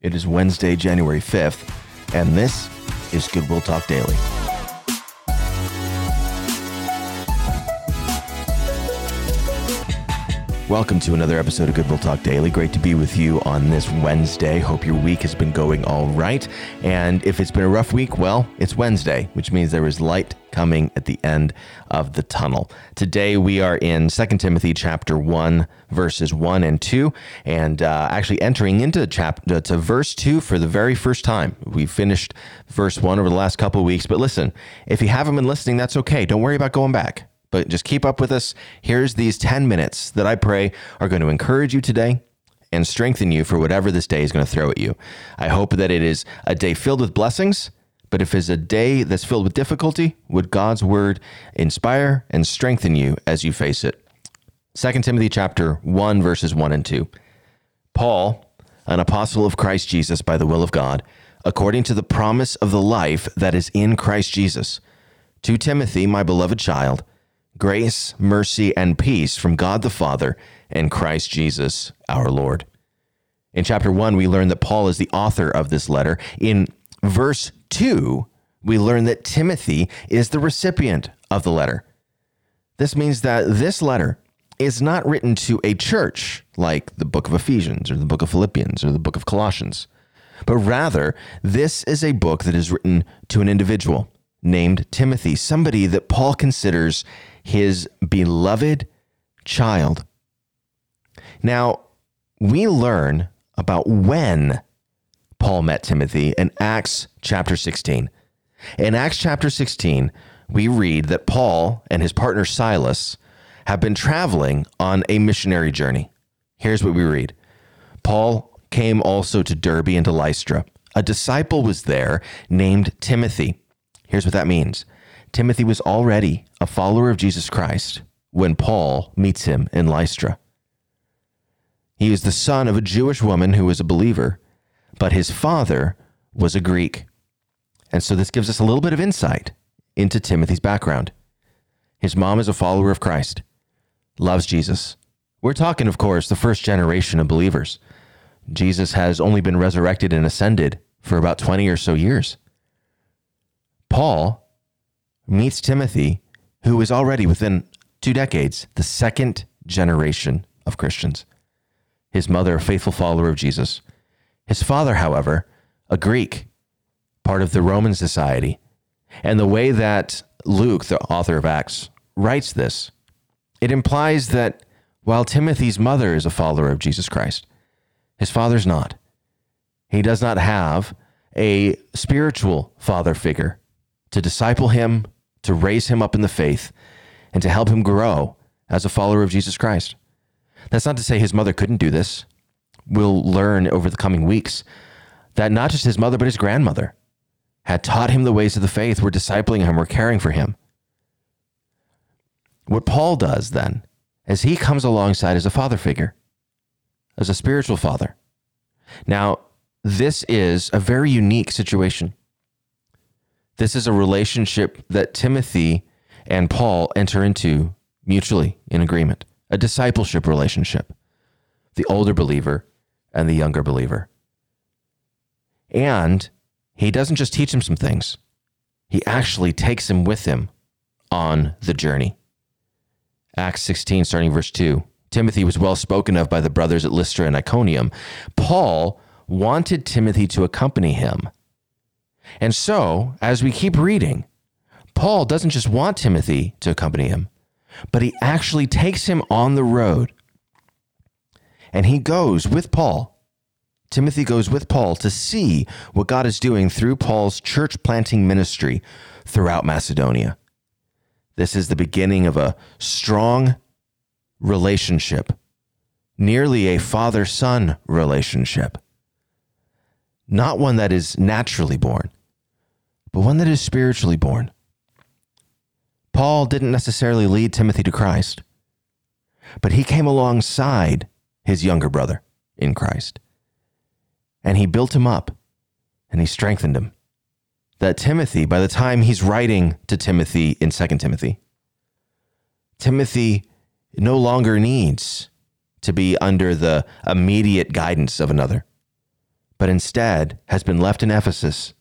It is Wednesday, January 5th, and this is Goodwill Talk Daily. Welcome to another episode of Goodwill Talk Daily. Great to be with you on this Wednesday. Hope your week has been going all right. And if it's been a rough week, well, it's Wednesday, which means there is light coming at the end of the tunnel. Today we are in 2 Timothy chapter 1, verses 1 and 2, and uh, actually entering into chapter to verse 2 for the very first time. We finished verse 1 over the last couple weeks, but listen, if you haven't been listening, that's okay. Don't worry about going back but just keep up with us. Here's these 10 minutes that I pray are going to encourage you today and strengthen you for whatever this day is going to throw at you. I hope that it is a day filled with blessings, but if it's a day that's filled with difficulty, would God's word inspire and strengthen you as you face it? 2 Timothy chapter 1 verses 1 and 2. Paul, an apostle of Christ Jesus by the will of God, according to the promise of the life that is in Christ Jesus, to Timothy, my beloved child, Grace, mercy, and peace from God the Father and Christ Jesus our Lord. In chapter 1, we learn that Paul is the author of this letter. In verse 2, we learn that Timothy is the recipient of the letter. This means that this letter is not written to a church like the book of Ephesians or the book of Philippians or the book of Colossians, but rather, this is a book that is written to an individual named Timothy, somebody that Paul considers his beloved child. Now, we learn about when Paul met Timothy in Acts chapter 16. In Acts chapter 16, we read that Paul and his partner Silas have been traveling on a missionary journey. Here's what we read Paul came also to Derbe and to Lystra. A disciple was there named Timothy. Here's what that means Timothy was already a follower of Jesus Christ when Paul meets him in Lystra. He is the son of a Jewish woman who was a believer, but his father was a Greek. And so this gives us a little bit of insight into Timothy's background. His mom is a follower of Christ, loves Jesus. We're talking, of course, the first generation of believers. Jesus has only been resurrected and ascended for about 20 or so years. Paul meets Timothy, who is already within two decades the second generation of Christians. His mother, a faithful follower of Jesus. His father, however, a Greek, part of the Roman society. And the way that Luke, the author of Acts, writes this, it implies that while Timothy's mother is a follower of Jesus Christ, his father's not. He does not have a spiritual father figure to disciple him, to raise him up in the faith, and to help him grow as a follower of Jesus Christ. That's not to say his mother couldn't do this. We'll learn over the coming weeks that not just his mother, but his grandmother had taught him the ways of the faith, were discipling him, were caring for him. What Paul does then is he comes alongside as a father figure, as a spiritual father. Now, this is a very unique situation. This is a relationship that Timothy and Paul enter into mutually in agreement, a discipleship relationship, the older believer and the younger believer. And he doesn't just teach him some things, he actually takes him with him on the journey. Acts 16, starting verse 2. Timothy was well spoken of by the brothers at Lystra and Iconium. Paul wanted Timothy to accompany him and so, as we keep reading, Paul doesn't just want Timothy to accompany him, but he actually takes him on the road. And he goes with Paul. Timothy goes with Paul to see what God is doing through Paul's church planting ministry throughout Macedonia. This is the beginning of a strong relationship, nearly a father son relationship. Not one that is naturally born, but one that is spiritually born. Paul didn't necessarily lead Timothy to Christ, but he came alongside his younger brother in Christ. And he built him up and he strengthened him. That Timothy, by the time he's writing to Timothy in 2 Timothy, Timothy no longer needs to be under the immediate guidance of another, but instead has been left in Ephesus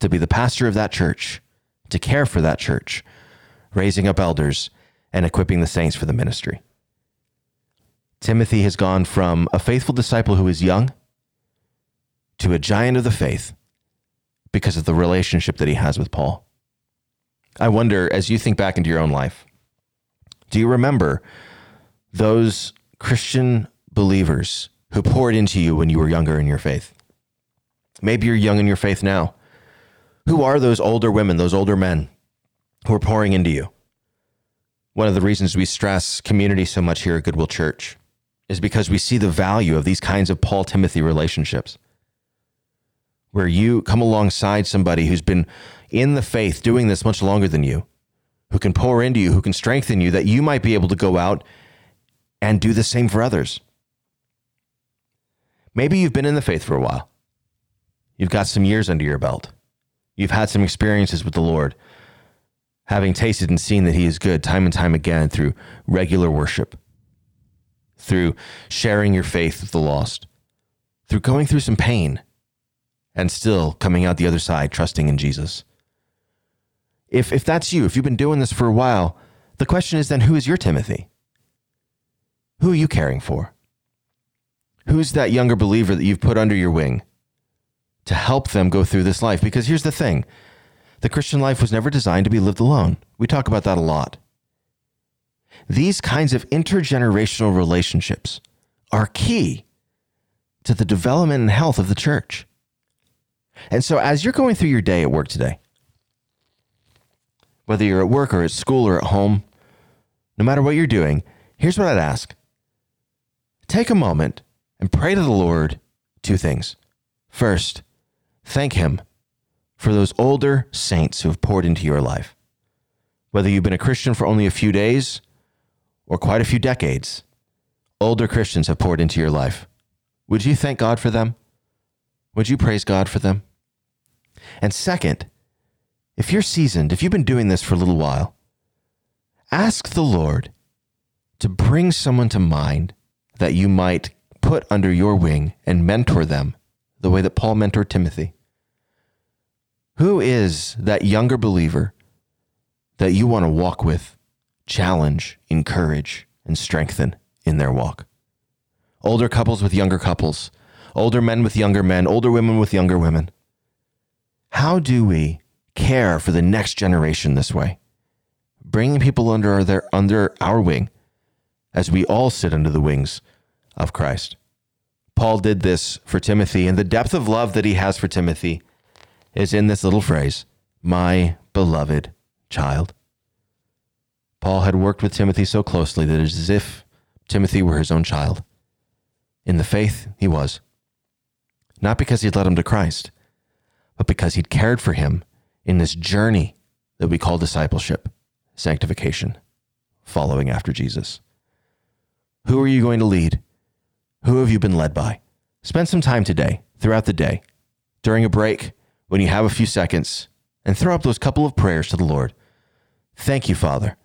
to be the pastor of that church, to care for that church, raising up elders and equipping the saints for the ministry. Timothy has gone from a faithful disciple who is young to a giant of the faith because of the relationship that he has with Paul. I wonder, as you think back into your own life, do you remember those Christian believers who poured into you when you were younger in your faith? Maybe you're young in your faith now. Who are those older women, those older men who are pouring into you? One of the reasons we stress community so much here at Goodwill Church is because we see the value of these kinds of Paul Timothy relationships where you come alongside somebody who's been in the faith doing this much longer than you, who can pour into you, who can strengthen you, that you might be able to go out and do the same for others. Maybe you've been in the faith for a while. You've got some years under your belt. You've had some experiences with the Lord, having tasted and seen that He is good time and time again through regular worship, through sharing your faith with the lost, through going through some pain and still coming out the other side trusting in Jesus. If, if that's you, if you've been doing this for a while, the question is then who is your Timothy? Who are you caring for? Who's that younger believer that you've put under your wing to help them go through this life? Because here's the thing the Christian life was never designed to be lived alone. We talk about that a lot. These kinds of intergenerational relationships are key to the development and health of the church. And so, as you're going through your day at work today, whether you're at work or at school or at home, no matter what you're doing, here's what I'd ask take a moment and pray to the Lord two things. First, thank Him for those older saints who have poured into your life. Whether you've been a Christian for only a few days or quite a few decades, older Christians have poured into your life. Would you thank God for them? Would you praise God for them? And second, if you're seasoned, if you've been doing this for a little while, ask the Lord to bring someone to mind that you might put under your wing and mentor them the way that Paul mentored Timothy. Who is that younger believer that you want to walk with, challenge, encourage, and strengthen in their walk? Older couples with younger couples, older men with younger men, older women with younger women. How do we care for the next generation this way? Bringing people under their under our wing as we all sit under the wings of Christ. Paul did this for Timothy, and the depth of love that he has for Timothy is in this little phrase, my beloved child. Paul had worked with Timothy so closely that it is as if Timothy were his own child. In the faith, he was. Not because he'd led him to Christ, but because he'd cared for him in this journey that we call discipleship, sanctification, following after Jesus. Who are you going to lead? Who have you been led by? Spend some time today, throughout the day, during a break, when you have a few seconds, and throw up those couple of prayers to the Lord. Thank you, Father,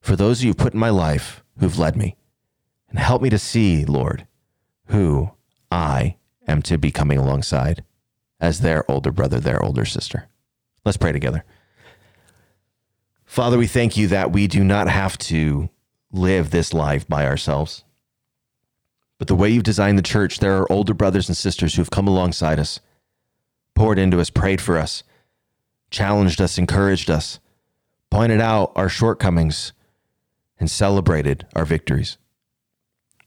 for those you've put in my life who've led me. And help me to see, Lord, who I am to be coming alongside as their older brother, their older sister. Let's pray together. Father, we thank you that we do not have to live this life by ourselves. But the way you've designed the church, there are older brothers and sisters who have come alongside us, poured into us, prayed for us, challenged us, encouraged us, pointed out our shortcomings, and celebrated our victories.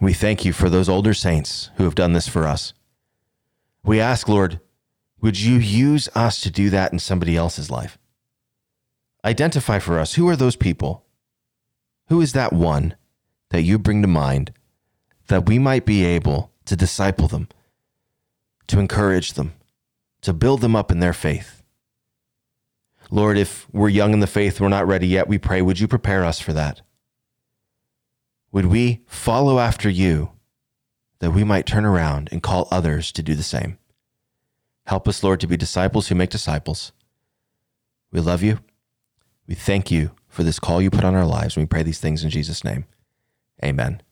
We thank you for those older saints who have done this for us. We ask, Lord, would you use us to do that in somebody else's life? Identify for us who are those people? Who is that one that you bring to mind that we might be able to disciple them, to encourage them, to build them up in their faith? Lord, if we're young in the faith, we're not ready yet, we pray, would you prepare us for that? Would we follow after you that we might turn around and call others to do the same? Help us, Lord, to be disciples who make disciples. We love you. We thank you for this call you put on our lives. We pray these things in Jesus' name. Amen.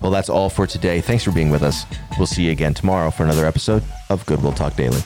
Well, that's all for today. Thanks for being with us. We'll see you again tomorrow for another episode of Goodwill Talk Daily.